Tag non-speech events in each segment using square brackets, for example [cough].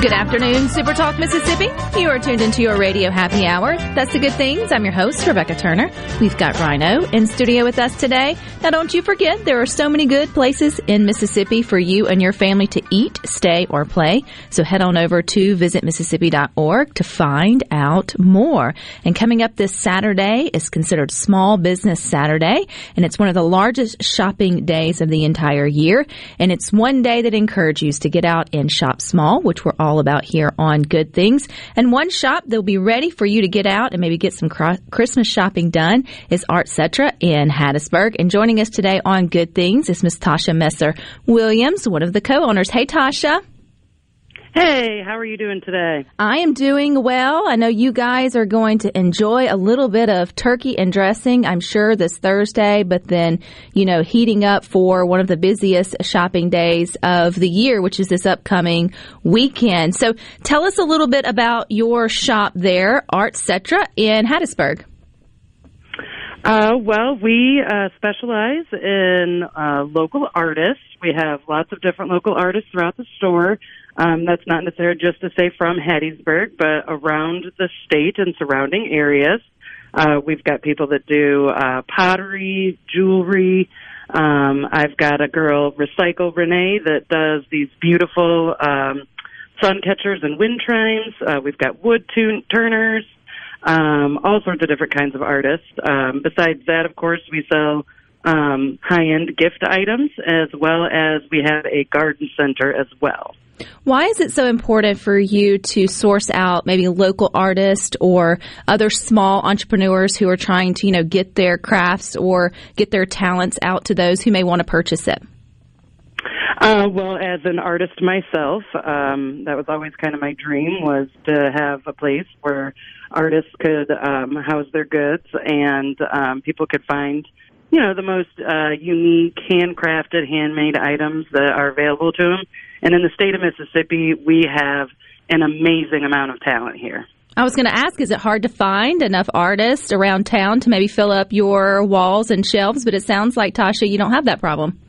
Good afternoon, Super Talk Mississippi. You are tuned into your radio happy hour. That's the good things. I'm your host, Rebecca Turner. We've got Rhino in studio with us today. Now, don't you forget, there are so many good places in Mississippi for you and your family to eat, stay, or play. So head on over to visitmississippi.org to find out more. And coming up this Saturday is considered Small Business Saturday, and it's one of the largest shopping days of the entire year. And it's one day that encourages you to get out and shop small, which we're all about here on Good Things. And one shop that'll be ready for you to get out and maybe get some Christmas shopping done is Art Cetra in Hattiesburg. And joining us today on Good Things is Miss Tasha Messer Williams, one of the co-owners. Hey, Tasha. Hey, how are you doing today? I am doing well. I know you guys are going to enjoy a little bit of turkey and dressing, I'm sure, this Thursday, but then, you know, heating up for one of the busiest shopping days of the year, which is this upcoming weekend. So tell us a little bit about your shop there, Art Cetra in Hattiesburg. Uh, well, we uh, specialize in uh, local artists. We have lots of different local artists throughout the store. Um, that's not necessarily just to say from Hattiesburg, but around the state and surrounding areas. Uh, we've got people that do uh, pottery, jewelry. Um, I've got a girl, Recycle Renee, that does these beautiful um, sun catchers and wind chimes. Uh, we've got wood tune- turners, um, all sorts of different kinds of artists. Um, besides that, of course, we sell um, high-end gift items as well as we have a garden center as well. Why is it so important for you to source out maybe local artists or other small entrepreneurs who are trying to, you know, get their crafts or get their talents out to those who may want to purchase it? Uh, well, as an artist myself, um, that was always kind of my dream was to have a place where artists could um, house their goods and um, people could find, you know, the most uh, unique, handcrafted, handmade items that are available to them. And in the state of Mississippi, we have an amazing amount of talent here. I was going to ask, is it hard to find enough artists around town to maybe fill up your walls and shelves? But it sounds like, Tasha, you don't have that problem.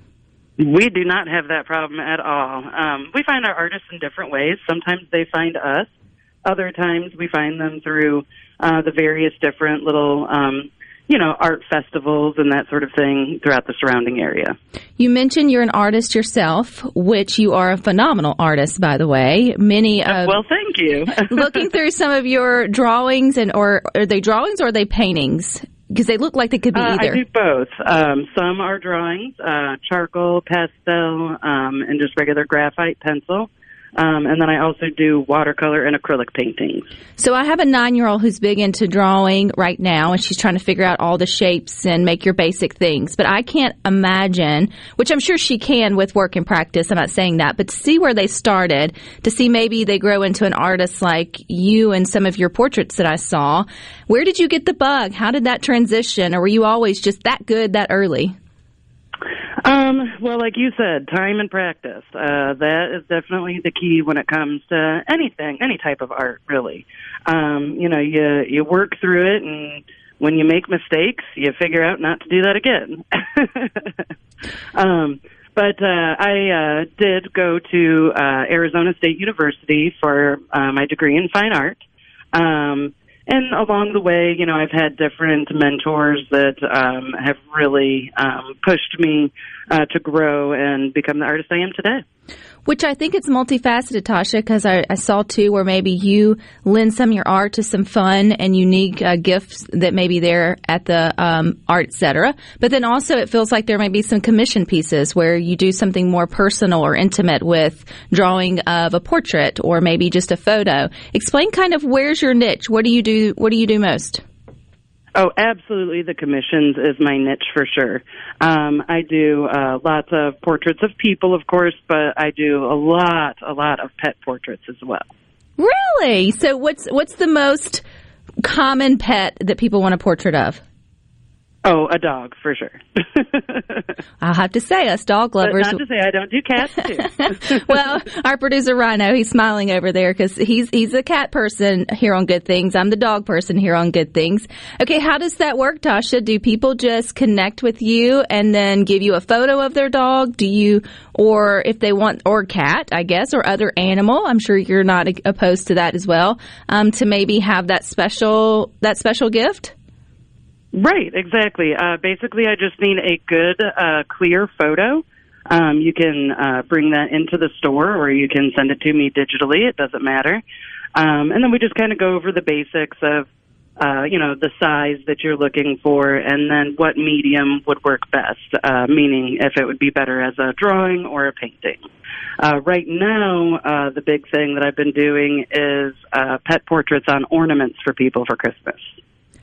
We do not have that problem at all. Um, we find our artists in different ways. Sometimes they find us. Other times we find them through uh, the various different little, um, you know, art festivals and that sort of thing throughout the surrounding area. You mentioned you're an artist yourself, which you are a phenomenal artist, by the way. Many of well, thank you. [laughs] looking through some of your drawings and or are they drawings or are they paintings? Because they look like they could be Uh, either. I do both. Um, some are drawings, uh, charcoal, pastel, um, and just regular graphite pencil. Um, and then I also do watercolor and acrylic paintings. So I have a nine year old who's big into drawing right now, and she's trying to figure out all the shapes and make your basic things. But I can't imagine, which I'm sure she can with work and practice. I'm not saying that, but to see where they started, to see maybe they grow into an artist like you and some of your portraits that I saw. Where did you get the bug? How did that transition, or were you always just that good that early? Um, well, like you said, time and practice. Uh, that is definitely the key when it comes to anything, any type of art, really. Um, you know, you you work through it, and when you make mistakes, you figure out not to do that again. [laughs] um, but uh, I uh, did go to uh, Arizona State University for uh, my degree in fine art. Um, and along the way, you know, I've had different mentors that um, have really um, pushed me uh, to grow and become the artist I am today. Which I think it's multifaceted, Tasha, because I, I saw too where maybe you lend some of your art to some fun and unique uh, gifts that may be there at the um, Artcetera But then also it feels like there might be some commission pieces where you do something more personal or intimate with drawing of a portrait or maybe just a photo. Explain kind of where's your niche. What do you do? What do you do most? Oh, absolutely. The commissions is my niche for sure. Um, I do uh, lots of portraits of people, of course, but I do a lot, a lot of pet portraits as well. Really? So what's what's the most common pet that people want a portrait of? Oh, a dog for sure. [laughs] I'll have to say, us dog but lovers. not to say I don't do cats too. [laughs] well, our producer Rhino, he's smiling over there because he's he's a cat person here on Good Things. I'm the dog person here on Good Things. Okay, how does that work, Tasha? Do people just connect with you and then give you a photo of their dog? Do you, or if they want, or cat, I guess, or other animal? I'm sure you're not opposed to that as well. Um, to maybe have that special that special gift. Right, exactly. Uh, basically, I just need a good, uh, clear photo. Um, you can uh, bring that into the store, or you can send it to me digitally. It doesn't matter. Um, and then we just kind of go over the basics of, uh, you know, the size that you're looking for, and then what medium would work best. Uh, meaning, if it would be better as a drawing or a painting. Uh, right now, uh, the big thing that I've been doing is uh, pet portraits on ornaments for people for Christmas.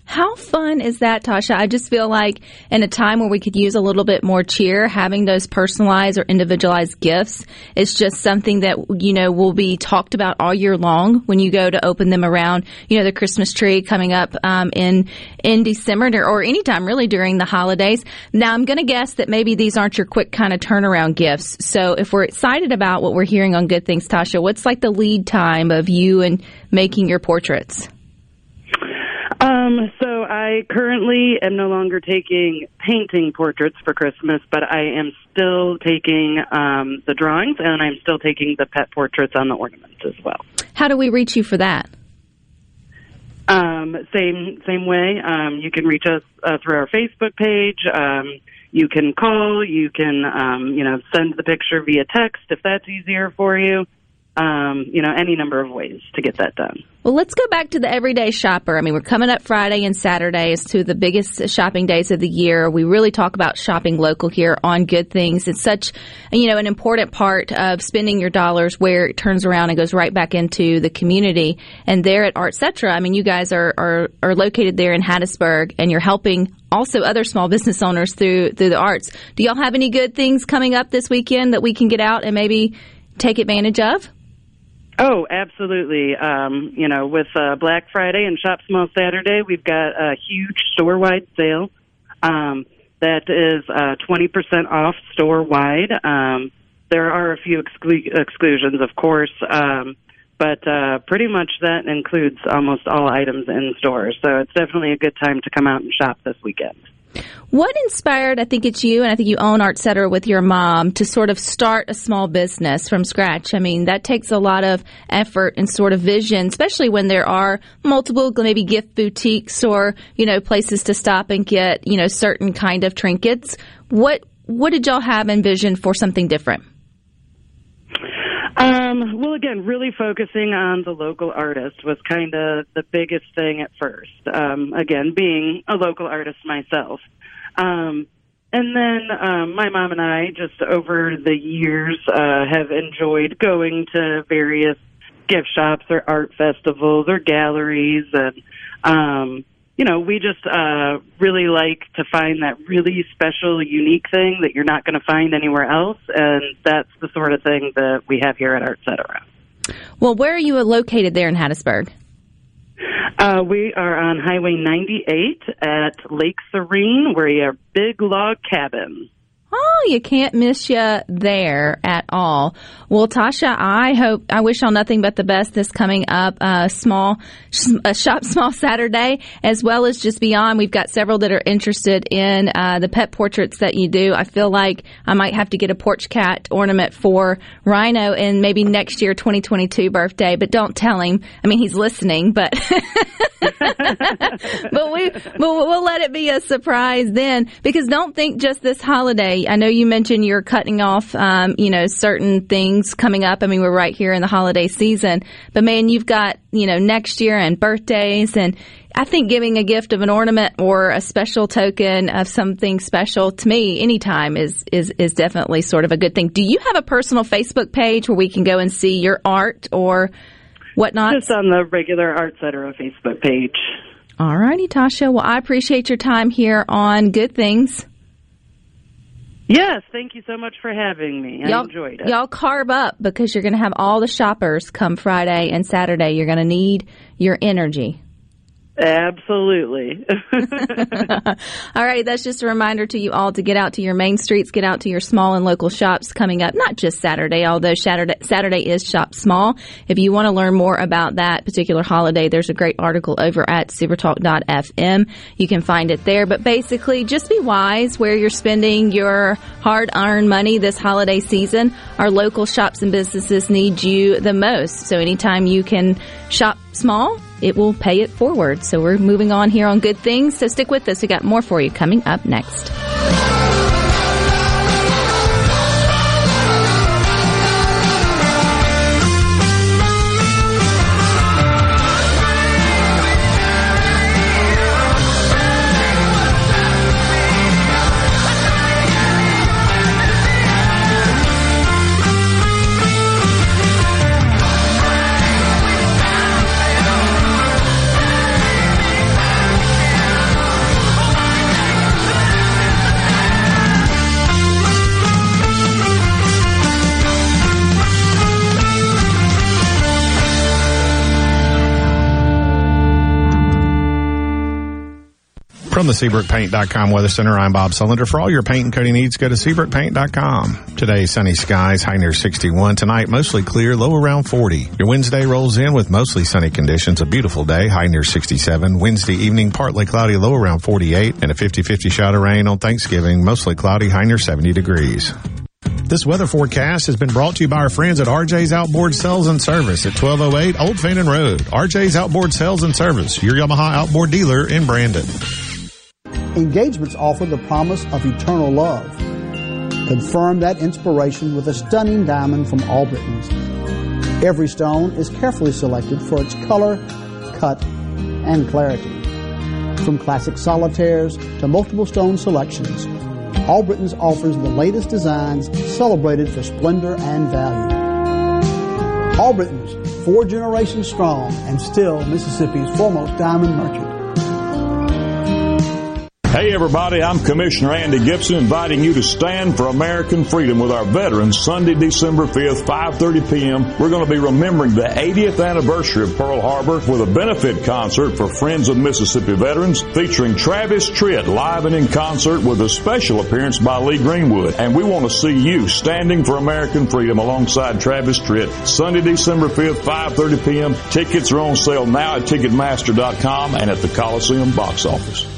How fun is that, Tasha? I just feel like in a time where we could use a little bit more cheer, having those personalized or individualized gifts is just something that, you know, will be talked about all year long when you go to open them around, you know, the Christmas tree coming up um, in, in December or, or anytime really during the holidays. Now, I'm going to guess that maybe these aren't your quick kind of turnaround gifts. So if we're excited about what we're hearing on Good Things, Tasha, what's like the lead time of you and making your portraits? Um, so I currently am no longer taking painting portraits for Christmas, but I am still taking um, the drawings and I'm still taking the pet portraits on the ornaments as well. How do we reach you for that? Um, same same way. Um, you can reach us uh, through our Facebook page. Um, you can call. You can um, you know send the picture via text if that's easier for you um, you know, any number of ways to get that done. Well, let's go back to the everyday shopper. I mean, we're coming up Friday and Saturday as two of the biggest shopping days of the year. We really talk about shopping local here on Good Things. It's such, you know, an important part of spending your dollars where it turns around and goes right back into the community. And there at Artcetera, I mean, you guys are, are, are located there in Hattiesburg and you're helping also other small [laughs] business owners through, through the arts. Do y'all have any good things coming up this weekend that we can get out and maybe take advantage of? Oh, absolutely. Um, you know, with uh, Black Friday and Shop Small Saturday, we've got a huge store-wide sale um, that is uh, 20% off store-wide. Um, there are a few exclu- exclusions, of course, um, but uh, pretty much that includes almost all items in stores. So it's definitely a good time to come out and shop this weekend. What inspired, I think it's you, and I think you own Artcetera with your mom, to sort of start a small business from scratch? I mean, that takes a lot of effort and sort of vision, especially when there are multiple, maybe gift boutiques or, you know, places to stop and get, you know, certain kind of trinkets. What, what did y'all have in vision for something different? Um, well, again, really focusing on the local artist was kind of the biggest thing at first. Um, again, being a local artist myself. Um, and then um, my mom and I, just over the years, uh, have enjoyed going to various gift shops or art festivals or galleries and um you know, we just uh, really like to find that really special, unique thing that you're not going to find anywhere else, and that's the sort of thing that we have here at Artcetera. Well, where are you located there in Hattiesburg? Uh, we are on Highway 98 at Lake Serene. Where We're a big log cabin. Oh, you can't miss you there at all. Well, Tasha, I hope, I wish y'all nothing but the best this coming up, uh, small, a shop [laughs] small Saturday, as well as just beyond. We've got several that are interested in, uh, the pet portraits that you do. I feel like I might have to get a porch cat ornament for Rhino in maybe next year, 2022 birthday, but don't tell him. I mean, he's listening, but, [laughs] [laughs] but we, we'll, we'll let it be a surprise then, because don't think just this holiday. I know you mentioned you're cutting off, um, you know, certain things coming up. I mean, we're right here in the holiday season, but man, you've got, you know, next year and birthdays and I think giving a gift of an ornament or a special token of something special to me anytime is, is, is definitely sort of a good thing. Do you have a personal Facebook page where we can go and see your art or whatnot? Just on the regular Artcetera Facebook page. All righty, Tasha. Well, I appreciate your time here on Good Things. Yes, thank you so much for having me. I y'all, enjoyed it. Y'all carb up because you're going to have all the shoppers come Friday and Saturday. You're going to need your energy. Absolutely. [laughs] all right, that's just a reminder to you all to get out to your main streets, get out to your small and local shops coming up, not just Saturday, although Saturday, Saturday is Shop Small. If you want to learn more about that particular holiday, there's a great article over at supertalk.fm. You can find it there. But basically, just be wise where you're spending your hard earned money this holiday season. Our local shops and businesses need you the most. So anytime you can shop small, it will pay it forward. So we're moving on here on good things. So stick with us. We got more for you coming up next. From the SeabrookPaint.com Weather Center, I'm Bob Sullender. For all your paint and coating needs, go to SeabrookPaint.com. Today, sunny skies, high near 61. Tonight, mostly clear, low around 40. Your Wednesday rolls in with mostly sunny conditions. A beautiful day, high near 67. Wednesday evening, partly cloudy, low around 48. And a 50-50 shot of rain on Thanksgiving, mostly cloudy, high near 70 degrees. This weather forecast has been brought to you by our friends at RJ's Outboard Sales and Service at 1208 Old Fannin Road. RJ's Outboard Sales and Service, your Yamaha outboard dealer in Brandon. Engagements offer the promise of eternal love. Confirm that inspiration with a stunning diamond from Albritton's. Every stone is carefully selected for its color, cut, and clarity. From classic solitaires to multiple stone selections, Albritton's offers the latest designs celebrated for splendor and value. Albritton's, four generations strong and still Mississippi's foremost diamond merchant. Hey everybody, I'm Commissioner Andy Gipson inviting you to stand for American freedom with our veterans Sunday, December 5th, 5.30 p.m. We're going to be remembering the 80th anniversary of Pearl Harbor with a benefit concert for Friends of Mississippi Veterans featuring Travis Tritt live and in concert with a special appearance by Lee Greenwood. And we want to see you standing for American freedom alongside Travis Tritt Sunday, December 5th, 5.30 p.m. Tickets are on sale now at Ticketmaster.com and at the Coliseum box office.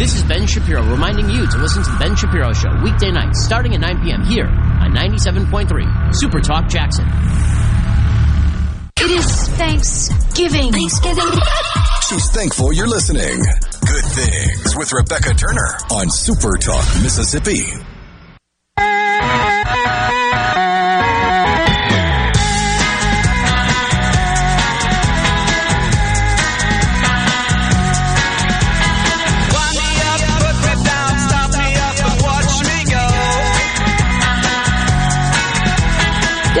This is Ben Shapiro reminding you to listen to The Ben Shapiro Show weekday nights starting at 9 p.m. here on 97.3 Super Talk Jackson. It is Thanksgiving. Thanksgiving. She's thankful you're listening. Good Things with Rebecca Turner on Super Talk Mississippi.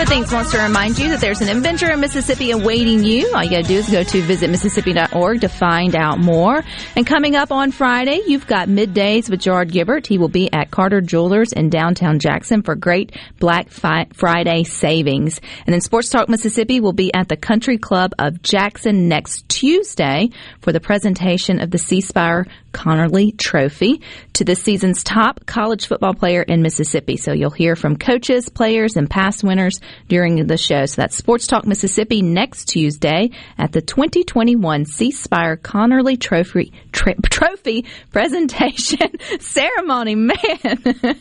Good Things wants to remind you that there's an adventure in Mississippi awaiting you. All you gotta do is go to visitmississippi.org to find out more. And coming up on Friday, you've got middays with Gerard Gibert. He will be at Carter Jewelers in downtown Jackson for great Black Friday savings. And then Sports Talk Mississippi will be at the Country Club of Jackson next Tuesday for the presentation of the C Spire Conerly Trophy to this season's top college football player in Mississippi. So you'll hear from coaches, players, and past winners during the show. So that's Sports Talk Mississippi next Tuesday at the 2021 C Spire Connerly Trophy tra- [laughs] Trophy presentation [laughs] ceremony. Man, [laughs]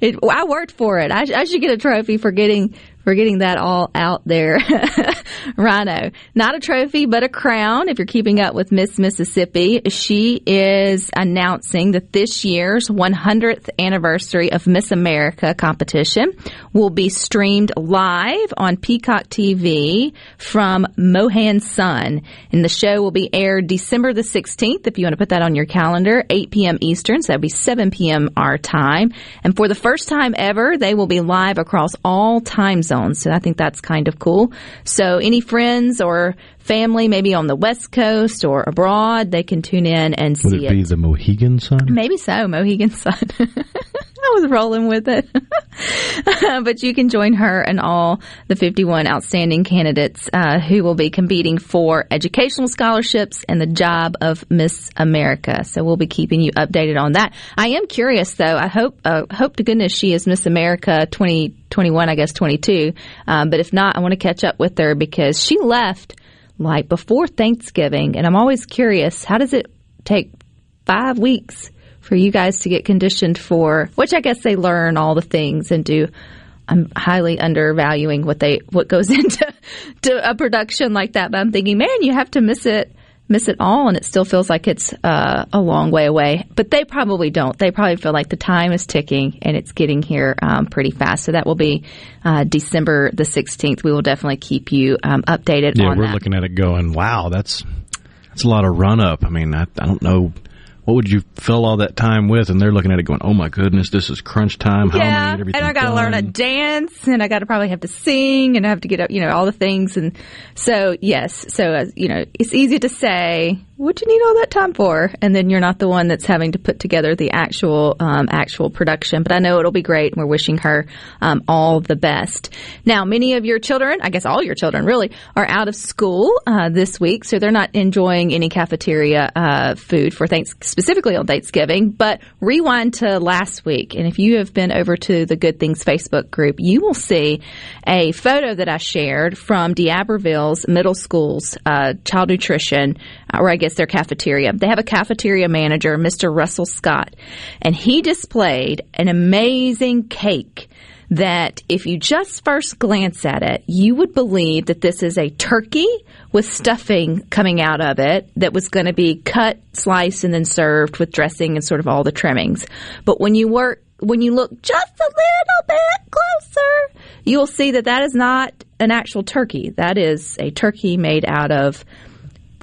it, I worked for it. I, I should get a trophy for getting for getting that all out there. [laughs] Rhino. Not a trophy, but a crown. If you're keeping up with Miss Mississippi, she is announcing that this year's 100th anniversary of Miss America competition will be streamed live on Peacock TV from Mohan Sun. And the show will be aired December the 16th, if you want to put that on your calendar, 8 p.m. Eastern, so that'll be 7 p.m. our time. And for the first time ever, they will be live across all time zones. So I think that's kind of cool. So any friends or family, maybe on the West Coast or abroad, they can tune in and Would see it be the Mohegan Sun? Maybe so, Mohegan Sun. [laughs] I was rolling with it. [laughs] but you can join her and all the 51 outstanding candidates uh, who will be competing for educational scholarships and the job of Miss America. So we'll be keeping you updated on that. I am curious though. I hope, uh, hope to goodness she is Miss America 2021, I guess 22. Um, but if not, I want to catch up with her because she left like before Thanksgiving. And I'm always curious, how does it take five weeks for you guys to get conditioned for, which I guess they learn all the things and do. I'm highly undervaluing what they, what goes [laughs] into to a production like that. But I'm thinking, man, you have to miss it, miss it all. And it still feels like it's uh, a long way away. But they probably don't. They probably feel like the time is ticking and it's getting here um, pretty fast. So that will be uh, December the 16th. We will definitely keep you um, updated Yeah, we're that. looking at it going, wow, that's that's a lot of run up. I mean, I, I don't know. What would you fill all that time with? And they're looking at it going, oh my goodness, this is crunch time. How am I yeah, get everything and I got to learn a dance, and I got to probably have to sing, and I have to get up, you know, all the things, and so yes, so uh, you know, it's easy to say what you need all that time for, and then you're not the one that's having to put together the actual um, actual production. But I know it'll be great, and we're wishing her um, all the best. Now, many of your children, I guess all your children, really, are out of school uh, this week, so they're not enjoying any cafeteria uh, food for thanks specifically on Thanksgiving. But rewind to last week, and if you have been over to the Good Things Facebook group, you will see a photo that I shared from D'Iberville's middle school's uh, child nutrition, uh, or I guess their cafeteria. They have a cafeteria manager, Mr. Russell Scott, and he displayed an amazing cake that if you just first glance at it, you would believe that this is a turkey with stuffing coming out of it that was going to be cut, sliced, and then served with dressing and sort of all the trimmings. But when you work, when you look just a little bit closer, you will see that that is not an actual turkey. That is a turkey made out of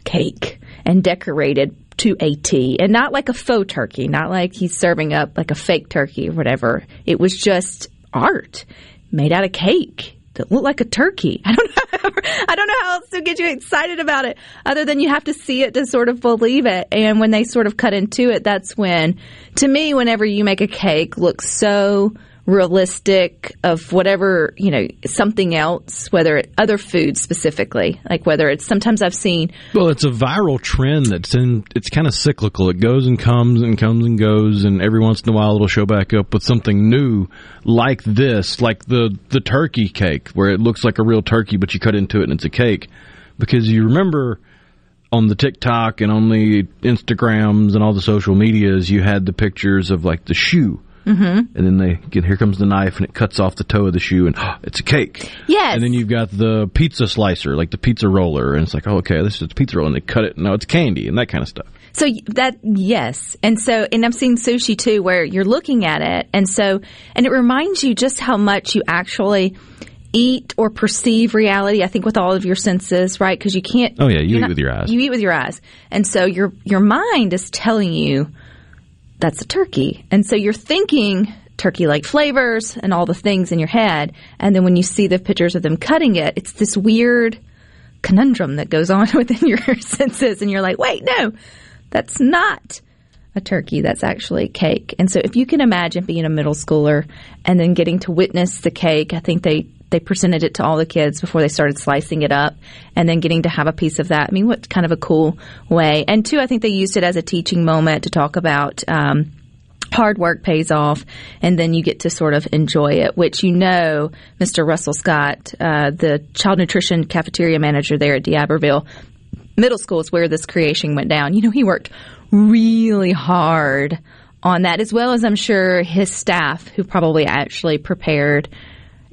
cake and decorated to a T and not like a faux turkey, not like he's serving up like a fake turkey or whatever. It was just art made out of cake that looked like a turkey. [laughs] I don't know. I don't know how else to get you excited about it other than you have to see it to sort of believe it. And when they sort of cut into it, that's when, to me, whenever you make a cake look so realistic of whatever you know something else whether it, other foods specifically like whether it's sometimes i've seen Well, it's a viral trend that's in. It's kind of cyclical. It goes and comes and comes and goes, and every once in a while it'll show back up with something new, like this, like the the turkey cake, where it looks like a real turkey, but you cut into it and it's a cake. Because you remember on the TikTok and on the Instagrams and all the social medias, you had the pictures of like the shoe. Mm-hmm. And then they get here comes the knife and it cuts off the toe of the shoe and [gasps] it's a cake. Yes. And then you've got the pizza slicer, like the pizza roller, and it's like, oh, okay, this is a pizza roll, and they cut it, and now it's candy and that kind of stuff. So that yes, and so and I've seen sushi too, where you're looking at it, and so and it reminds you just how much you actually eat or perceive reality. I think with all of your senses, right? Because you can't. Oh, yeah, you eat with your eyes. You eat with your eyes, and so your your mind is telling you that's a turkey, and so you're thinking turkey like flavors and all the things in your head. And then when you see the pictures of them cutting it, it's this weird conundrum that goes on [laughs] within your [laughs] senses. And you're like, wait, no, that's not a turkey. That's actually cake. And so if you can imagine being a middle schooler and then getting to witness the cake, I think they, they presented it to all the kids before they started slicing it up and then getting to have a piece of that. I mean, what kind of a cool way. And two, I think they used it as a teaching moment to talk about, um, hard work pays off, and then you get to sort of enjoy it, which you know, Mr. Russell Scott, uh, the child nutrition cafeteria manager there at D'Iberville Middle School is where this creation went down. You know, he worked really hard on that, as well as I'm sure his staff, who probably actually prepared.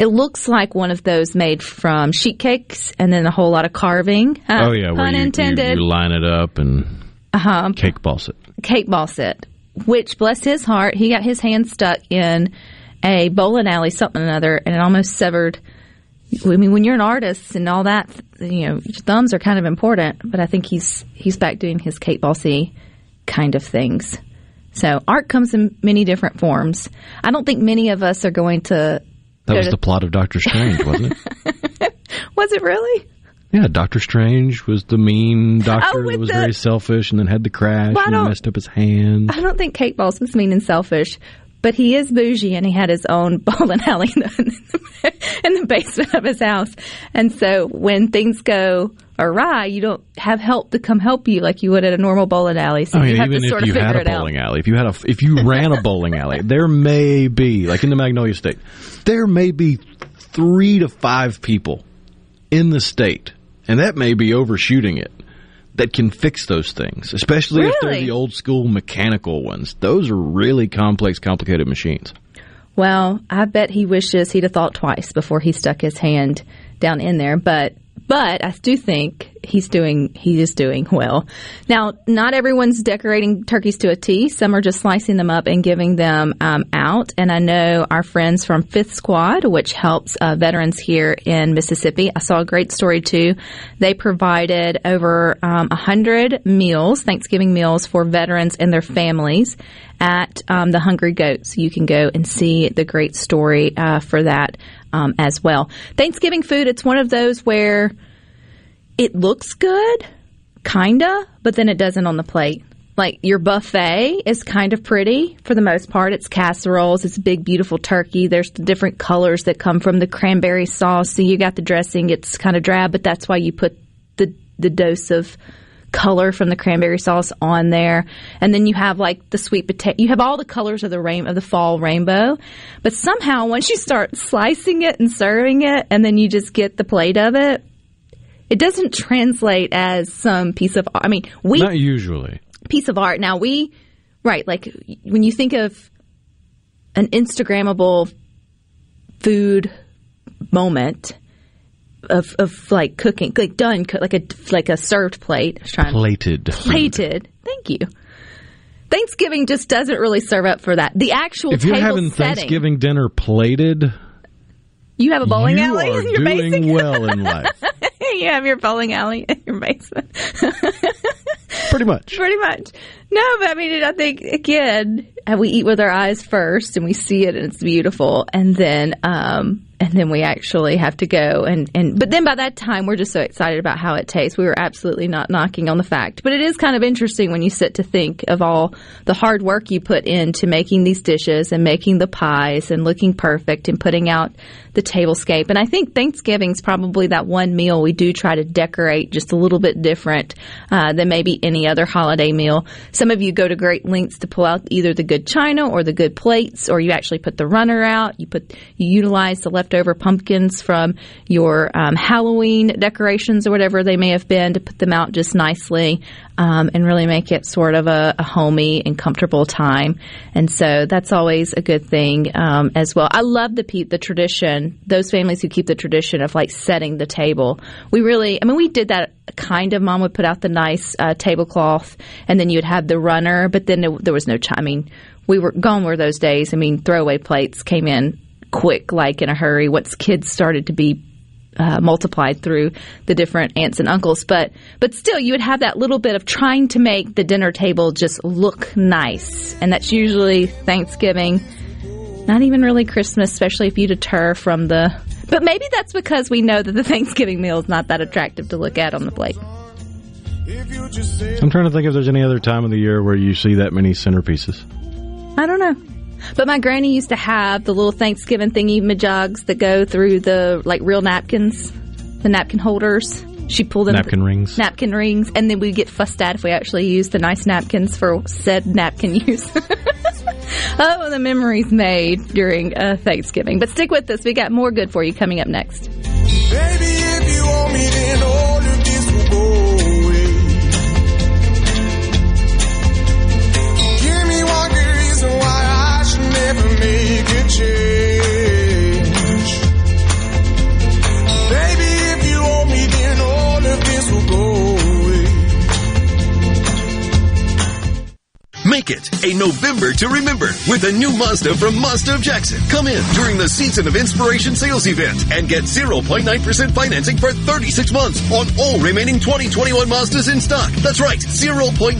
It looks like one of those made from sheet cakes and then a whole lot of carving. Uh, oh yeah, pun you, you, intended. you line it up and uh-huh. cake boss it. cake boss it, which bless his heart, he got his hand stuck in a bowling alley something or another, and it almost severed. I mean, when you're an artist and all that, you know, your thumbs are kind of important. But I think he's he's back doing his cake bossy kind of things. So art comes in many different forms. I don't think many of us are going to. That was the plot of Doctor Strange, wasn't it? [laughs] Was it really? Yeah, Doctor Strange was the mean oh, doctor Oh, that was the- very selfish and then had the crash Well, and messed up his hand. I don't think Cake Boss was mean and selfish, but he is bougie and he had his own [laughs] bowling alley in the, in the basement of his house. And so when things go awry, you don't have help to come help you like you would at a normal bowling alley. So I mean, you have even to sort if of you had a bowling alley, if you had a, if you ran a [laughs] bowling alley, there may be, like in the Magnolia State, there may be three to five people in the state, and that may be overshooting it, that can fix those things, especially if they're the old school mechanical ones. Those are really complex, complicated machines. Well, I bet he wishes he'd have thought twice before he stuck his hand down in there. But but I do think he's doing he is doing well. Now, not everyone's decorating turkeys to a T. Some are just slicing them up and giving them um, out. And I know our friends from Fifth Squad, which helps uh, veterans here in Mississippi. I saw a great story too. They provided over um, hundred meals, Thanksgiving meals for veterans and their families at um, the Hungry Goats. You can go and see the great story uh, for that um, as well. Thanksgiving food, it's one of those where it looks good, kinda, but then it doesn't on the plate. Like your buffet is kind of pretty for the most part. It's casseroles, it's big, beautiful turkey. There's the different colors that come from the cranberry sauce. So you got the dressing, it's kind of drab, but that's why you put the the dose of color from the cranberry sauce on there. And then you have like the sweet potato. You have all the colors of the rain of the fall rainbow. But somehow once you start slicing it and serving it and then you just get the plate of it, it doesn't translate as some piece of I mean, we Not usually. piece of art. Now we right, like when you think of an instagrammable food moment of, of like cooking, like done, like a like a served plate. I was trying Plated. plated. Thank you. Thanksgiving just doesn't really serve up for that. The actual If you're having setting, Thanksgiving dinner plated, you have a bowling you alley are in your doing basement. well in [laughs] life. you have your bowling alley in your basement. [laughs] Pretty much. Pretty much. No, but I mean, I think again, we eat with our eyes first, and we see it, and it's beautiful, and then, um, and then we actually have to go and and. But then by that time, we're just so excited about how it tastes. We were absolutely not knocking on the fact, but it is kind of interesting when you sit to think of all the hard work you put into making these dishes and making the pies and looking perfect and putting out the tablescape. And I think Thanksgiving's probably that one meal we do try to decorate just a little bit different uh, than maybe any other holiday meal. Some of you go to great lengths to pull out either the good china or the good plates, or you actually put the runner out. You put you utilize the leftover pumpkins from your um, Halloween decorations or whatever they may have been to put them out just nicely um, and really make it sort of a, a homey and comfortable time. And so that's always a good thing um, as well. I love the the tradition. Those families who keep the tradition of like setting the table. We really, I mean, we did that kind of. Mom would put out the nice uh, tablecloth, and then you'd have the runner. But then there, there was no time. I mean, we were gone were those days. I mean, throwaway plates came in quick, like in a hurry. Once kids started to be uh, multiplied through the different aunts and uncles. But but still, you would have that little bit of trying to make the dinner table just look nice, and that's usually Thanksgiving. Not even really Christmas, especially if you deter from the. But maybe that's because we know that the [laughs] Thanksgiving meal is not that attractive to look at on the plate. I'm trying to think if there's any other time of the year where you see that many centerpieces. I don't know. But my granny used to have the little Thanksgiving thingy majogs that go through the like real napkins, the napkin holders. She pulled them Napkin rings. napkin rings, and then we get fussed at if we actually use the nice napkins for said napkin [laughs] use. oh, the memories made during uh, Thanksgiving. But stick with us; we got more good for you coming up next. Baby, make a change. Baby, if you want me, then all of this will go Make it a November to remember with a new Mazda from Mazda of Jackson. Come in during the Season of Inspiration sales event and get 0.9% financing for 36 months on all remaining 2021 Mazdas in stock. That's right, 0.9%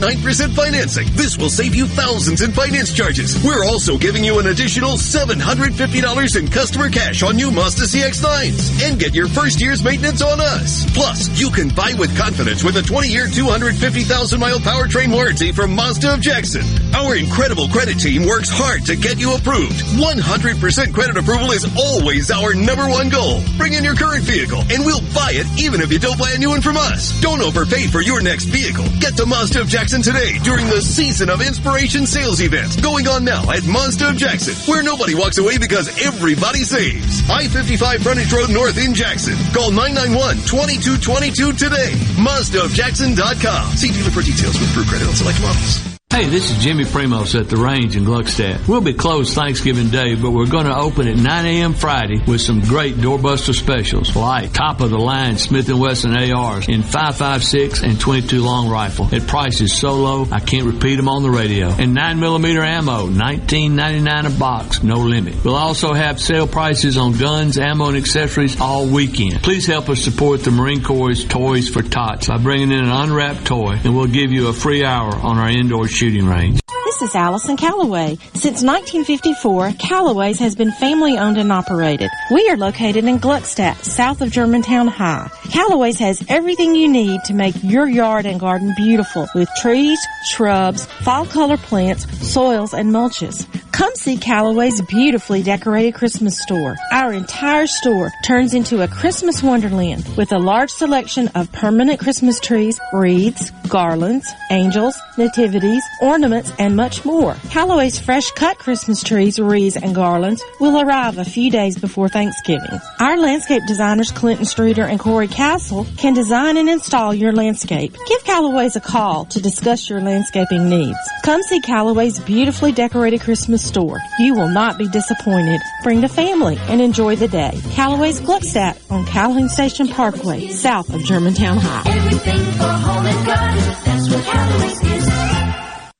financing. This will save you thousands in finance charges. We're also giving you an additional $750 in customer cash on new Mazda CX-9s and get your first year's maintenance on us. Plus, you can buy with confidence with a 20-year, 250,000-mile powertrain warranty from Mazda of Jackson. Our incredible credit team works hard to get you approved. 100% credit approval is always our number one goal. Bring in your current vehicle and we'll buy it even if you don't buy a new one from us. Don't overpay for your next vehicle. Get to Mazda of Jackson today during the Season of Inspiration sales event going on now at Mazda of Jackson, where nobody walks away because everybody saves. I-55 Frontage Road North in Jackson. Call 991-2222 today. MazdaofJackson.com. See dealer for details with True Credit on select models. Hey, this is Jimmy Primos at the range in Gluckstadt. We'll be closed Thanksgiving Day, but we're going to open at 9 a.m. Friday with some great doorbuster specials like top of the line Smith & Wesson ARs in 5.56 and 22 long rifle at prices so low I can't repeat them on the radio. And 9 millimeter ammo, 19.99 a box, no limit. We'll also have sale prices on guns, ammo, and accessories all weekend. Please help us support the Marine Corps' Toys for Tots by bringing in an unwrapped toy, and we'll give you a free hour on our indoor shooting range. This is Allison Callaway. Since 1954, Callaway's has been family owned and operated. We are located in Gluckstadt, south of Germantown High. Callaway's has everything you need to make your yard and garden beautiful with trees, shrubs, fall color plants, soils, and mulches. Come see Callaway's beautifully decorated Christmas store. Our entire store turns into a Christmas wonderland with a large selection of permanent Christmas trees, wreaths, garlands, angels, nativities, ornaments, and much more. Callaway's fresh cut Christmas trees, wreaths, and garlands will arrive a few days before Thanksgiving. Our landscape designers, Clinton Streeter and Corey Castle, can design and install your landscape. Give Callaway's a call to discuss your landscaping needs. Come see Callaway's beautifully decorated Christmas store. You will not be disappointed. Bring the family and enjoy the day. Callaway's Gluckstadt on Calhoun Station Parkway, south of Germantown High. Everything for home and garden, that's what Callaway's is.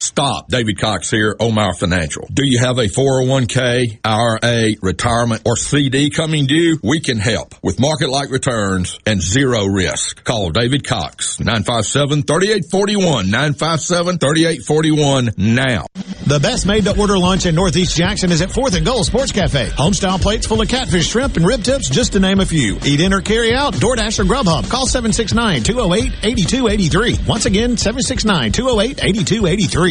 Stop. David Cox here, Omar Financial. Do you have a 401k, IRA, retirement, or CD coming due? We can help with market-like returns and zero risk. Call David Cox, 957-3841, 957-3841 now. The best made-to-order lunch in Northeast Jackson is at 4th and Goal Sports Cafe. Homestyle plates full of catfish, shrimp, and rib tips, just to name a few. Eat in or carry out, DoorDash or Grubhub. Call 769-208-8283. Once again, 769-208-8283.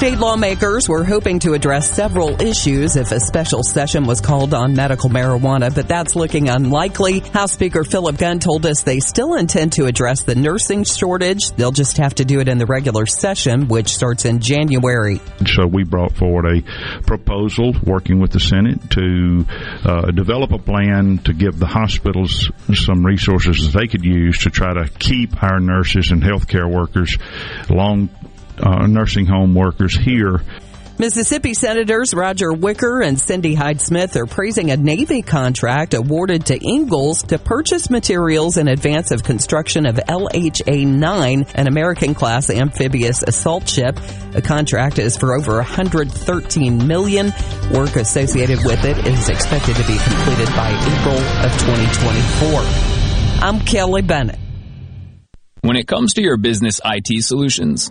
State lawmakers were hoping to address several issues if a special session was called on medical marijuana, but that's looking unlikely. House Speaker Philip Gunn told us they still intend to address the nursing shortage. They'll just have to do it in the regular session, which starts in January. So we brought forward a proposal working with the Senate to uh, develop a plan to give the hospitals some resources that they could use to try to keep our nurses and healthcare workers, long uh, nursing home workers here. Mississippi Senators Roger Wicker and Cindy Hyde Smith are praising a Navy contract awarded to Ingalls to purchase materials in advance of construction of LHA 9, an America class amphibious assault ship. The contract is for over 113 million. Work associated with it is expected to be completed by April of 2024. I'm Kelly Bennett. When it comes to your business IT solutions,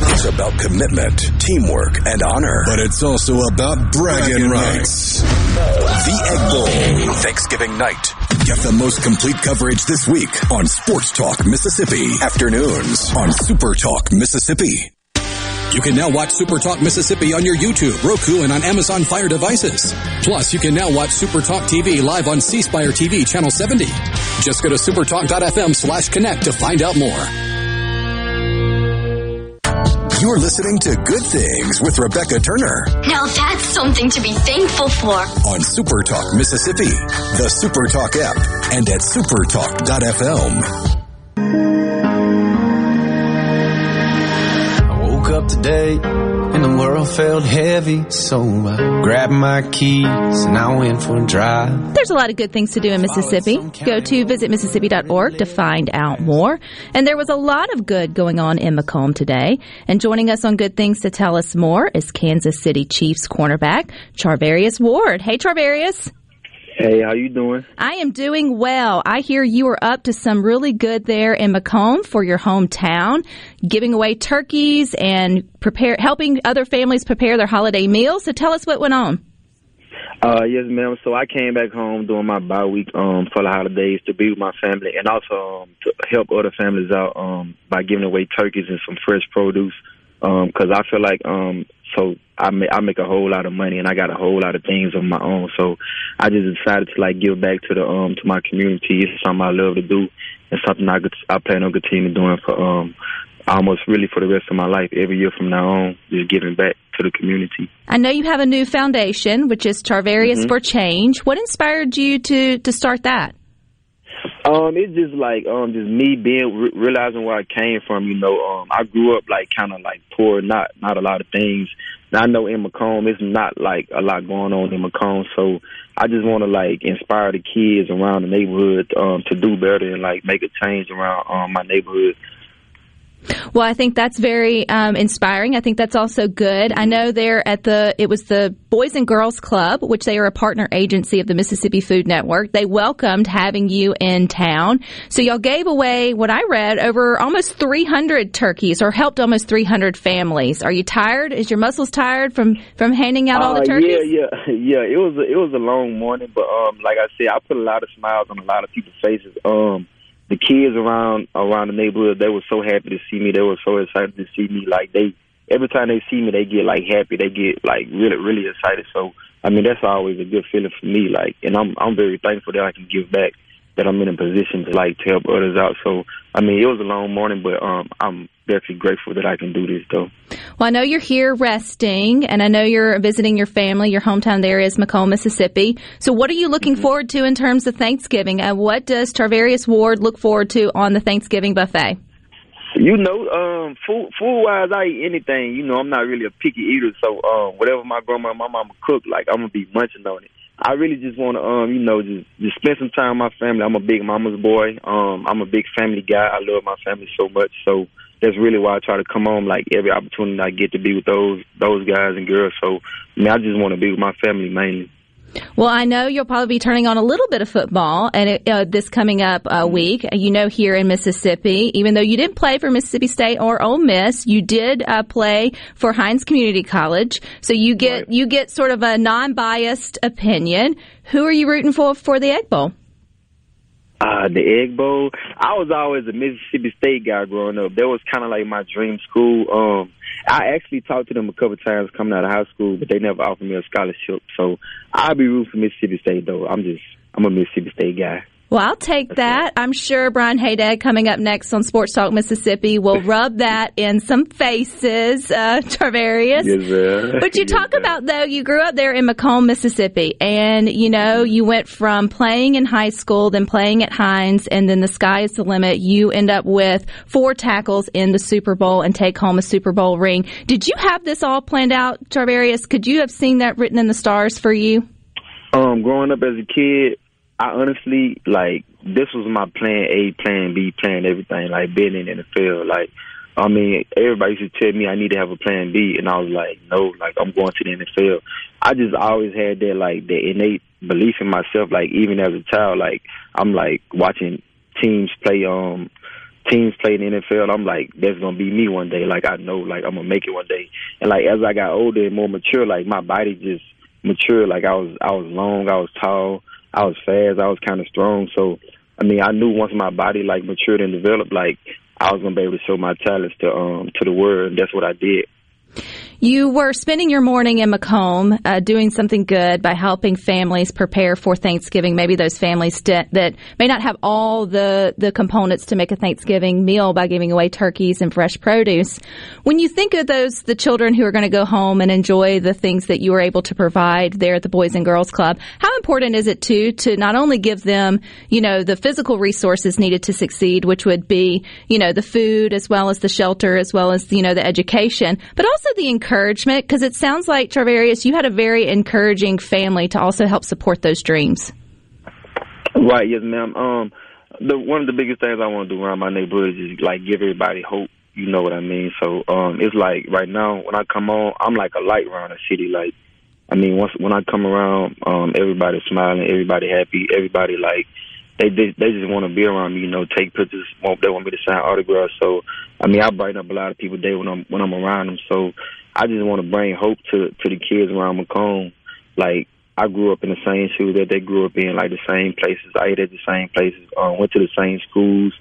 It's about commitment, teamwork, and honor. But it's also about bragging rights. The Egg Bowl, Thanksgiving night. Get the most complete coverage this week on Sports Talk Mississippi. Afternoons on Super Talk Mississippi. You can now watch Super Talk Mississippi on your YouTube, Roku, and on Amazon Fire devices. Plus, you can now watch Super Talk TV live on C Spire TV channel 70. Just go to supertalk.fm slash connect to find out more. You're listening to Good Things with Rebecca Turner Now that's something to be thankful for. on Super Talk Mississippi, the Super Talk app, and at supertalk.fm. I woke up today and the world felt heavy, so I grabbed my keys and I went for a drive. There's a lot of good things to do in Mississippi. Go to visitmississippi.org to find out more. And there was a lot of good going on in McComb today. And joining us on Good Things to tell us more is Kansas City Chiefs cornerback Charvarius Ward. Hey, Charvarius. Hey, how you doing? I am doing well. I hear you are up to some really good there in McComb for your hometown, giving away turkeys and prepare helping other families prepare their holiday meals. So tell us what went on. Uh, yes, ma'am. So I came back home during my bye week um, for the holidays to be with my family and also um, to help other families out um, by giving away turkeys and some fresh produce. Because I feel like um, so I make I make a whole lot of money and I got a whole lot of things of my own. So I just decided to like give back to the um to my community. It's something I love to do and something I could I plan on continuing doing for um almost really for the rest of my life. Every year from now on, just giving back to the community. I know you have a new foundation, which is Charvarius Mhm. for Change. What inspired you to to start that? Um, it's just like um, just me being re- realizing where I came from. You know, um, I grew up like kind of like poor, not not a lot of things. And I know in McComb, it's not like a lot going on in McComb. So I just want to like inspire the kids around the neighborhood um, to do better and like make a change around um, my neighborhood. Well, I think that's very um, inspiring. I think that's also good. I know they're at the it was the Boys and Girls Club, which they are a partner agency of the Mississippi Food Network. They welcomed having you in town, so y'all gave away what I read over almost 300 turkeys, or helped almost 300 families. Are you tired? Is your muscles tired from from handing out all the Uh, turkeys? Yeah, yeah, [laughs] yeah. It was a, it was a long morning, but um, like I said, I put a lot of smiles on a lot of people's faces. Um, the kids around around the neighborhood, they were so happy to see me. They were so excited to see me. Like they, every time they see me, they get like happy. They get like really, really excited. So I mean, that's always a good feeling for me. Like, and I'm I'm very thankful that I can give back. That I'm in a position to like to help others out. So I mean, it was a long morning, but um, I'm definitely grateful that I can do this though. Well, I know you're here resting, and I know you're visiting your family. Your hometown there is McComb, Mississippi. So, what are you looking forward to in terms of Thanksgiving? And what does Charvarius Ward look forward to on the Thanksgiving buffet? You know, um, food food wise, I eat anything. You know, I'm not really a picky eater, so um, whatever my grandma, and my mama cook, like I'm gonna be munching on it. I really just want to, um, you know, just just spend some time with my family. I'm a big mama's boy. Um, I'm a big family guy. I love my family so much, so that's really why I try to come home like every opportunity I get to be with those those guys and girls. So, I I just want to be with my family mainly. Well, I know you'll probably be turning on a little bit of football, and it, uh, this coming up uh, week, you know, here in Mississippi, even though you didn't play for Mississippi State or Ole Miss, you did uh, play for Hinds Community College. So you get you get sort of a non-biased opinion. Who are you rooting for for the Egg Bowl? Uh, the Egg Bowl. I was always a Mississippi State guy growing up. That was kind of like my dream school. Um, I actually talked to them a couple times coming out of high school, but they never offered me a scholarship. So I'll be rooting for Mississippi State though. I'm just I'm a Mississippi State guy. Well, I'll take that. I'm sure Brian Haydad coming up next on Sports Talk Mississippi will [laughs] rub that in some faces, uh, [laughs] Charvarius. Yes. But you [laughs] Yes, talk about though, you grew up there in McComb, Mississippi, and you know you went from playing in high school, then playing at Hinds, and then the sky is the limit. You end up with four tackles in the Super Bowl and take home a Super Bowl ring. Did you have this all planned out, Charvarius? Could you have seen that written in the stars for you? Um, growing up as a kid, I honestly like this was my plan A, plan B, plan everything. Like being in the NFL, like I mean, everybody used to tell me I need to have a plan B, and I was like, no, like I'm going to the NFL. I just always had that like that innate belief in myself. Like even as a child, like I'm like watching teams play um teams play in the NFL. I'm like, that's gonna be me one day. Like I know, like I'm gonna make it one day. And like as I got older and more mature, like my body just matured. Like I was, I was long, I was tall, I was fast, I was kind of strong. So I mean, I knew once my body like matured and developed, like I was gonna be able to show my talents to um to the world. And that's what I did. You were spending your morning in McComb uh, doing something good by helping families prepare for Thanksgiving. Maybe those families that, that may not have all the, the components to make a Thanksgiving meal by giving away turkeys and fresh produce. When you think of those, the children who are going to go home and enjoy the things that you were able to provide there at the Boys and Girls Club, how important is it too to not only give them, you know, the physical resources needed to succeed, which would be, you know, the food as well as the shelter as well as, you know, the education, but also the encouragement? Because it sounds like, Charvarius, you had a very encouraging family to also help support those dreams. Right, yes, ma'am. Um, the one of the biggest things I want to do around my neighborhood is like give everybody hope. You know what I mean? So um, it's like right now when I come on, I'm like a light around the city. Like, I mean, once when I come around, um, everybody's smiling, everybody happy, everybody like they they, they just want to be around me. You know, take pictures. Want, they want me to sign autographs. So I mean, I brighten up a lot of people' day when I'm when I'm around them. So I just want to bring hope to to the kids around McComb. Like I grew up in the same shoes that they grew up in, like the same places. I ate at the same places. Um, went to the same schools.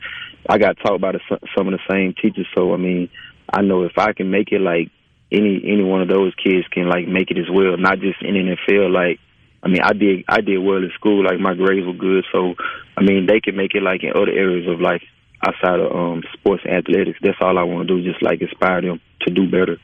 I got taught by the, some of the same teachers. So I mean, I know if I can make it, like any any one of those kids can like make it as well. Not just in NFL. Like I mean, I did I did well in school. Like my grades were good. So I mean, they can make it like in other areas of life outside of um sports and athletics. That's all I want to do. Just like inspire them to do better.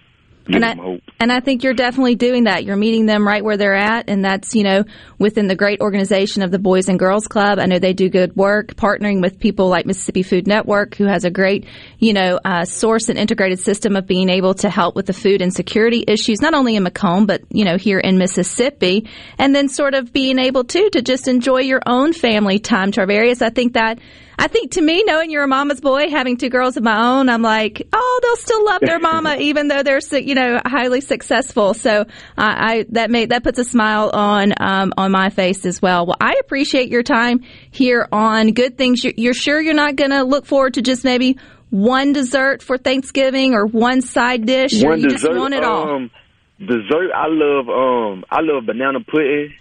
Give And I, hope. and I think you're definitely doing that. You're meeting them right where they're at, and that's, you know, within the great organization of the Boys and Girls Club. I know they do good work partnering with people like Mississippi Food Network, who has a great, you know, uh, source and integrated system of being able to help with the food insecurity issues, not only in McComb, but, you know, here in Mississippi. And then sort of being able to, to just enjoy your own family time, Charvarius. I think that I think to me, knowing you're a mama's boy, having two girls of my own, I'm like, oh, they'll still love their [laughs] mama, even though they're, you know, highly successful. So I, I that made that puts a smile on um, on my face as well. Well, I appreciate your time here on Good Things. You're, you're sure you're not going to look forward to just maybe one dessert for Thanksgiving or one side dish, or One you dessert, just want it all? Um, dessert, I love um I love banana pudding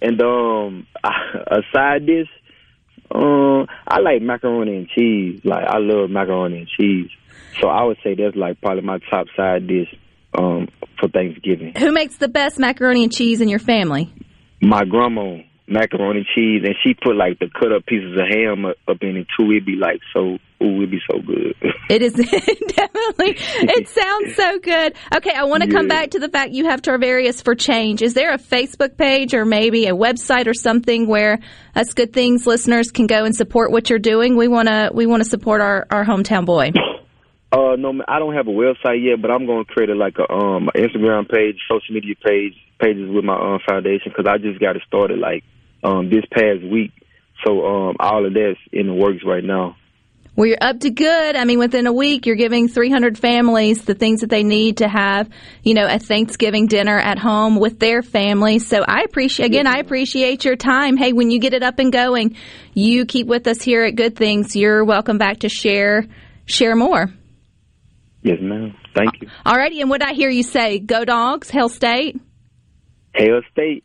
and um [laughs] a side dish. Um, I like macaroni and cheese. Like I love macaroni and cheese. So I would say that's like probably my top side dish um for Thanksgiving. Who makes the best macaroni and cheese in your family? My grandma macaroni cheese, and she put like the cut up pieces of ham up, in it too. It'd be like so. Ooh, it'd be so good. [laughs] It is [laughs] definitely. It sounds so good. Okay, I want to come back to the fact you have Charvarius for Change. Is there a Facebook page or maybe a website or something where us good things listeners can go and support what you're doing? We want to. We want to support our our hometown boy. [laughs] Uh, no, I don't have a website yet, but I'm going to create a, like a um Instagram page, social media page, pages with my um foundation because I just got it started like um this past week. So um all of that's in the works right now. Well, you're up to good. I mean, within a week, you're giving 300 families the things that they need to have, you know, a Thanksgiving dinner at home with their family. So I appreciate, again, I appreciate your time. Hey, when you get it up and going, you keep with us here at Good Things. You're welcome back to share, share more. Yes, ma'am. Thank you. Alrighty. And what I hear you say, go dogs, Hail State. Hail State.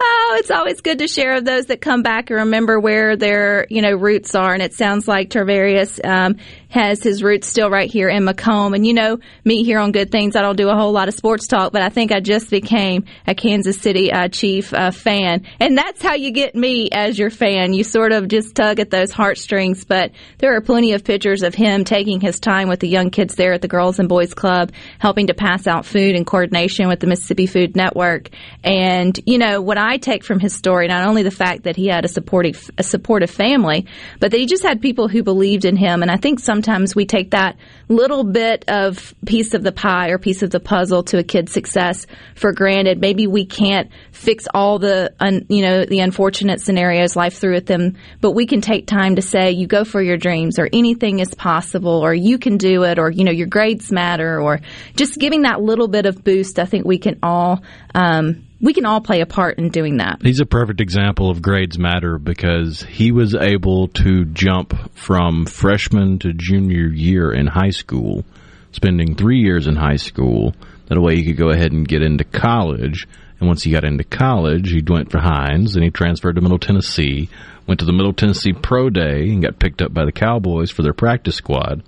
Oh, it's always good to share of those that come back and remember where their, you know, roots are. And it sounds like Charvarius um, has his roots still right here in McComb. And you know, me here on Good Things, I don't do a whole lot of sports talk, but I think I just became a Kansas City uh, Chief uh, fan. And that's how you get me as your fan. You sort of just tug at those heartstrings. But there are plenty of pictures of him taking his time with the young kids there at the Girls and Boys Club, helping to pass out food in coordination with the Mississippi Food Network. And, you know, what I take from his story, not only the fact that he had a supportive, a supportive family, but that he just had people who believed in him. And I think sometimes we take that little bit of piece of the pie or piece of the puzzle to a kid's success for granted. Maybe we can't fix all the, un, you know, the unfortunate scenarios life threw at them, but we can take time to say, you go for your dreams or anything is possible or you can do it or, you know, your grades matter or just giving that little bit of boost. I think we can all, um, we can all play a part in doing that. He's a perfect example of grades matter because he was able to jump from freshman to junior year in high school, spending three years in high school. That way he could go ahead and get into college. And once he got into college, he went for Hinds and he transferred to Middle Tennessee, went to the Middle Tennessee Pro Day and got picked up by the Cowboys for their practice squad,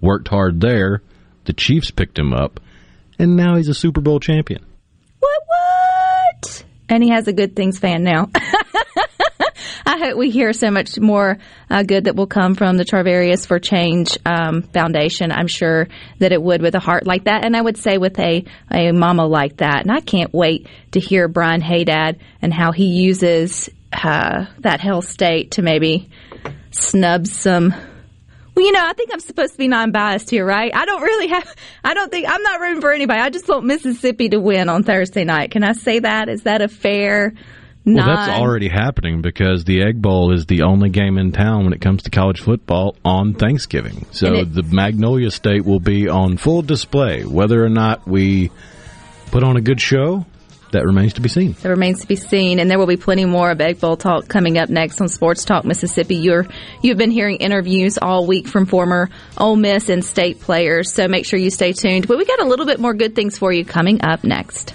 worked hard there. The Chiefs picked him up, and now he's a Super Bowl champion. And he has a Good Things fan now. [laughs] I hope we hear so much more uh, good that will come from the Charvarius for Change um, Foundation. I'm sure that it would with a heart like that, and I would say with a a mama like that. And I can't wait to hear Brian Haydad and how he uses uh, that Hail State to maybe snub some well, you know, I think I'm supposed to be non-biased here, right? I don't really have, I don't think, I'm not rooting for anybody. I just want Mississippi to win on Thursday night. Can I say that? Is that a fair well, that's already happening because the Egg Bowl is the only game in town when it comes to college football on Thanksgiving. So the Magnolia State will be on full display. Whether or not we put on a good show, that remains to be seen. That remains to be seen, and there will be plenty more of Egg Bowl talk coming up next on Sports Talk Mississippi. You're you've been hearing interviews all week from former Ole Miss and state players, so make sure you stay tuned. But we got a little bit more good things for you coming up next.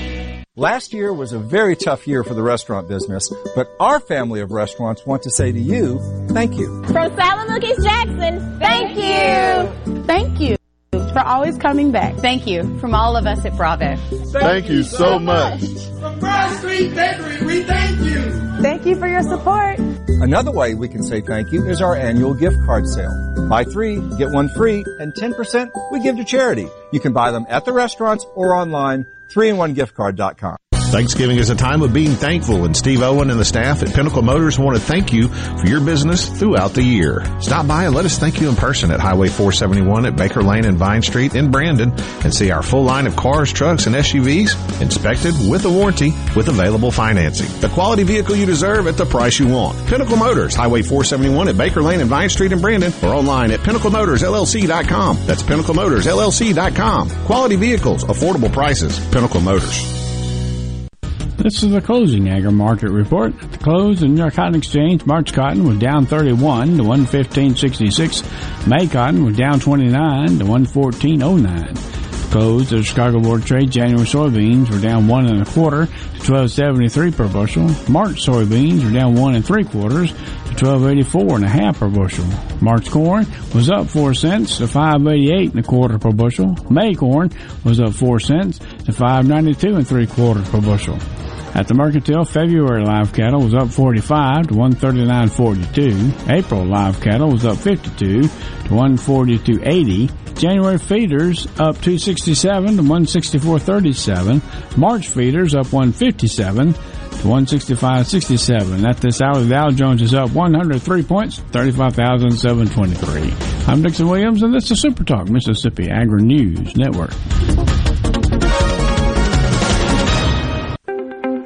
Last year was a very tough year for the restaurant business, but our family of restaurants want to say to you, thank you. From Silent Lucas Jackson, thank you. Thank you for always coming back. Thank you from all of us at Bravo. Thank, thank you so much. From Broad Street Bakery, we thank you. Thank you for your support. Another way we can say thank you is our annual gift card sale. Buy three, get one free, and 10% we give to charity. You can buy them at the restaurants or online 3in1giftcard.com. Thanksgiving is a time of being thankful, and Steve Owen and the staff at Pinnacle Motors want to thank you for your business throughout the year. Stop by and let us thank you in person at Highway 471 at Baker Lane and Vine Street in Brandon and see our full line of cars, trucks, and SUVs inspected with a warranty with available financing. The quality vehicle you deserve at the price you want. Pinnacle Motors, Highway 471 at Baker Lane and Vine Street in Brandon or online at pinnaclemotorsllc.com. That's pinnaclemotorsllc.com. Quality vehicles, affordable prices. Pinnacle Motors. This is the closing agri market report. At the close, in New York Cotton Exchange, March cotton was down 31 to 115.66. May cotton was down 29 to 114.09. Close, the Chicago Board of Trade, January soybeans were down one and a quarter to 12.73 per bushel. March soybeans were down one and three quarters to 12.84 and a half per bushel. March corn was up four cents to 5.88 and a quarter per bushel. May corn was up four cents to 5.92 and three quarters per bushel. At the Mercantile, February live cattle was up 45 to 139.42. April live cattle was up 52 to 142.80. January feeders up 267 to 164.37. March feeders up 157 to 165.67. At this hour, the Dow Jones is up 103 points, 35,723. I'm Dixon Williams, and this is Super Talk Mississippi Agri News Network.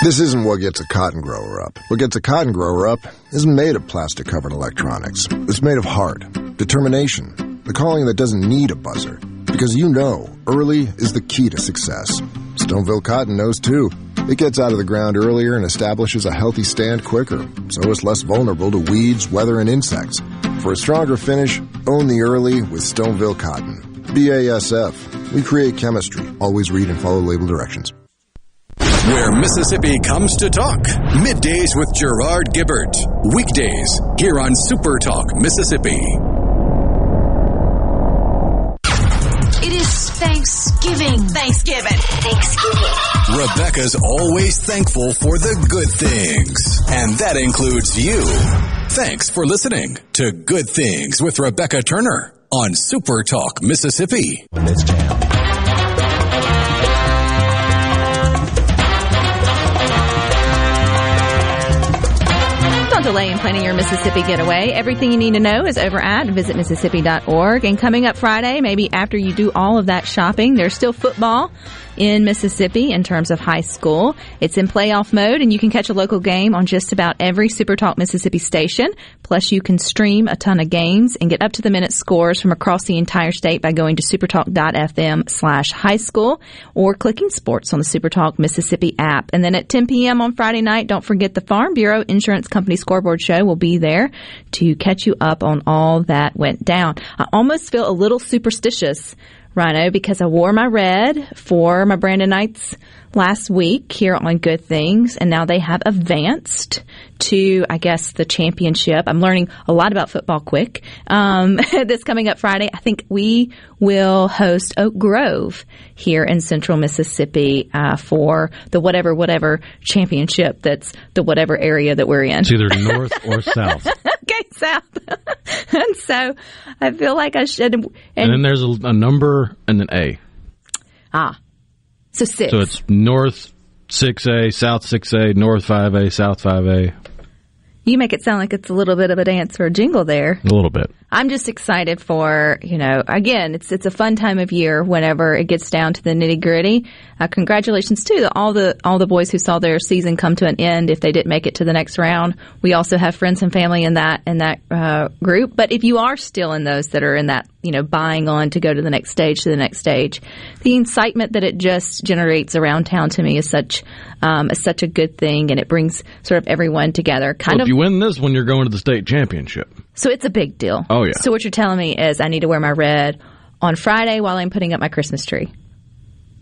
This isn't what gets a cotton grower up. What gets a cotton grower up isn't made of plastic covered electronics. It's made of heart, determination, the calling that doesn't need a buzzer. Because you know, early is the key to success. Stoneville Cotton knows too. It gets out of the ground earlier and establishes a healthy stand quicker, so it's less vulnerable to weeds, weather, and insects. For a stronger finish, own the early with Stoneville Cotton. BASF. We create chemistry. Always read and follow label directions. Where Mississippi comes to talk. Middays with Gerard Gibert. Weekdays here on Super Talk Mississippi. It is Thanksgiving. Thanksgiving. Thanksgiving. Rebecca's always thankful for the good things, and that includes you. Thanks for listening to Good Things with Rebecca Turner on Super Talk Mississippi. Let's jam. Delay in planning your Mississippi getaway. Everything you need to know is over at visitmississippi.org. And coming up Friday, maybe after you do all of that shopping, there's still football in Mississippi in terms of high school. It's in playoff mode and you can catch a local game on just about every Super Talk Mississippi station. Plus you can stream a ton of games and get up to the minute scores from across the entire state by going to supertalk.fm slash high school or clicking sports on the Supertalk Mississippi app. And then at 10 p.m. on Friday night, don't forget the Farm Bureau Insurance Company Scoreboard Show will be there to catch you up on all that went down. I almost feel a little superstitious Rhino because I wore my red for my Brandon Knights last week here on Good Things, and now they have advanced to, I guess, the championship. I'm learning a lot about football quick. Um, [laughs] this coming up Friday, I think we will host Oak Grove here in central Mississippi uh, for the whatever, whatever championship that's the whatever area that we're in. It's either [laughs] north or south. okay, south. and [laughs] so I feel like I should. And, and then there's a, a number and an A. Ah. So six. So it's north 6A, south 6A, north 5A, south 5A. You make it sound like it's a little bit of a dance or a jingle there. A little bit. I'm just excited for, you know, again, it's it's a fun time of year whenever it gets down to the nitty gritty. Uh, congratulations to all the all the boys who saw their season come to an end if they didn't make it to the next round. We also have friends and family in that in that uh, group. But if you are still in those that are in that, you know, buying on to go to the next stage to the next stage, the incitement that it just generates around town to me is such um, is such a good thing, and it brings sort of everyone together. Kind well, of. Win this one, you're going to the state championship. So it's a big deal. Oh yeah. So what you're telling me is I need to wear my red on Friday while I'm putting up my Christmas tree.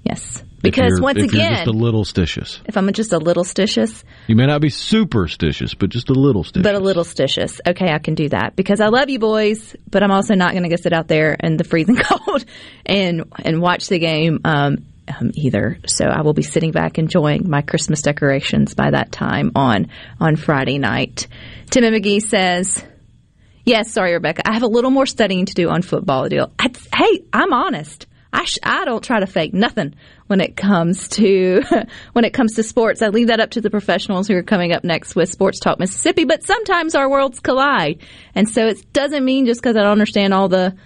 Yes. Because once if again, just a little stitious. if I'm just a little stitious, You may not be superstitious, but just a little stitious. but a little stitious, okay, I can do that because I love you boys, but I'm also not going to go sit out there in the freezing [laughs] cold and and watch the game um, um, either. So I will be sitting back enjoying my Christmas decorations by that time on on Friday night. Tim and McGee says. Yes, sorry, Rebecca. I have a little more studying to do on football deal. I, hey, I'm honest. I sh- I don't try to fake nothing when it comes to [laughs] when it comes to sports. I leave that up to the professionals who are coming up next with Sports Talk Mississippi. But sometimes our worlds collide, and so it doesn't mean just because I don't understand all the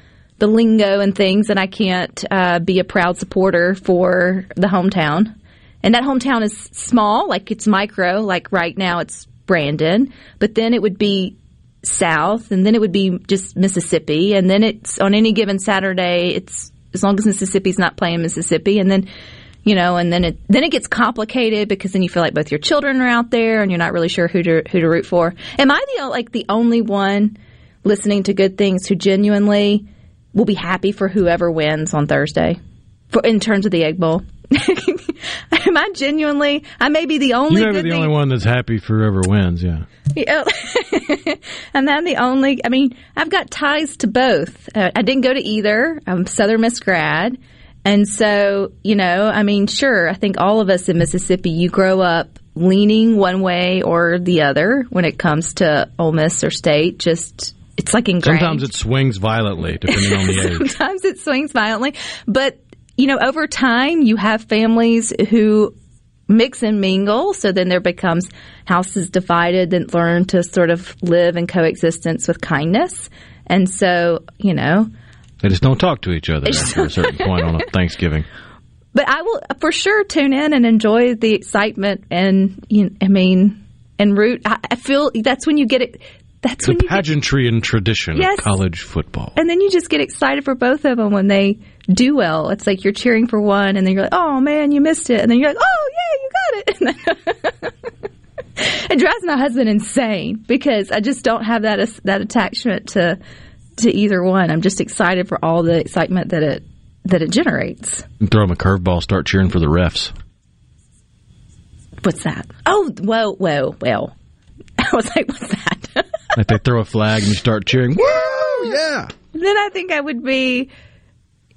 the lingo and things and I can't uh, be a proud supporter for the hometown. And that hometown is small, like it's micro. Like right now, it's Brandon, but then it would be south, and then it would be just Mississippi, and then it's on any given Saturday, it's as long as Mississippi's not playing Mississippi, and then you know, and then it then it gets complicated because then you feel like both your children are out there, and you're not really sure who to who to root for. Am I the like the only one listening to good things who genuinely will be happy for whoever wins on Thursday, for in terms of the Egg Bowl? [laughs] Am I genuinely? I may be the only. you may be good the thing- only one that's happy for whoever wins. Yeah. yeah. [laughs] and I'm the only, I mean, I've got ties to both. Uh, I didn't go to either. I'm Southern Miss grad. And so, you know, I mean, sure, I think all of us in Mississippi, you grow up leaning one way or the other when it comes to Ole Miss or State. Just, it's like ingrained. Sometimes it swings violently depending on the [laughs] age. Sometimes it swings violently. But, you know, over time, you have families who mix and mingle. So then there becomes houses divided that learn to sort of live in coexistence with kindness. And so, you know, They just don't talk to each other after a [laughs] certain point on a Thanksgiving. but I will for sure tune in and enjoy the excitement and, you I mean, and root. I feel that's when you get it. That's The when you get pageantry and tradition Yes. of college football. And then you just get excited for both of them when they do well. It's like you're cheering for one, and then you're like, "Oh man, you missed it," and then you're like, "Oh yeah, you got it." [laughs] It drives my husband insane because I just don't have that that attachment to to either one. I'm just excited for all the excitement that it that it generates. And throw them a curveball, start cheering for the refs. What's that? Oh, whoa, whoa, well. [laughs] I was like, "What's that?" Like they throw a flag and you start cheering. Woo! Yeah. then I think I would be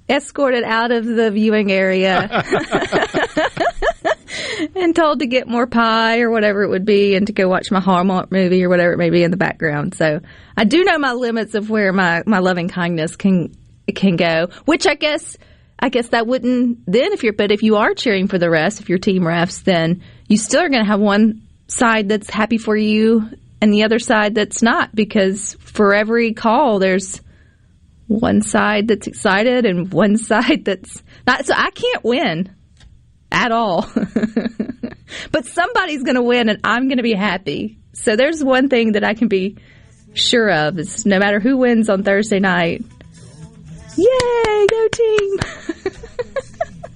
escorted out of the viewing area [laughs] and told to get more pie or whatever it would be and to go watch my Hallmark movie or whatever it may be in the background. So I do know my limits of where my, my loving kindness can can go, which I guess I guess that wouldn't then if you're but if you are cheering for the rest, if you're team refs, then you still are going to have one side that's happy for you and the other side that's not because for every call there's one side that's excited and one [laughs] side that's not. So I can't win at all. [laughs] but somebody's going to win and I'm going to be happy. So there's one thing that I can be sure of is no matter who wins on Thursday night, yay, go team.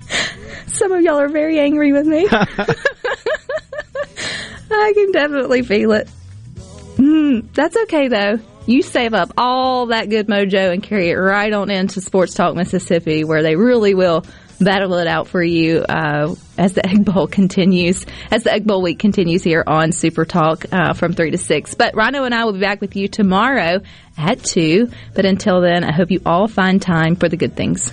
[laughs] Some of y'all are very angry with me. I can definitely feel it. Mm, that's okay though. You save up all that good mojo and carry it right on into Sports Talk Mississippi, where they really will battle it out for you uh, as the Egg Bowl continues, as the Egg Bowl week continues here on Super Talk uh, from three to six. But Rhino and I will be back with you tomorrow at two. But until then, I hope you all find time for the good things.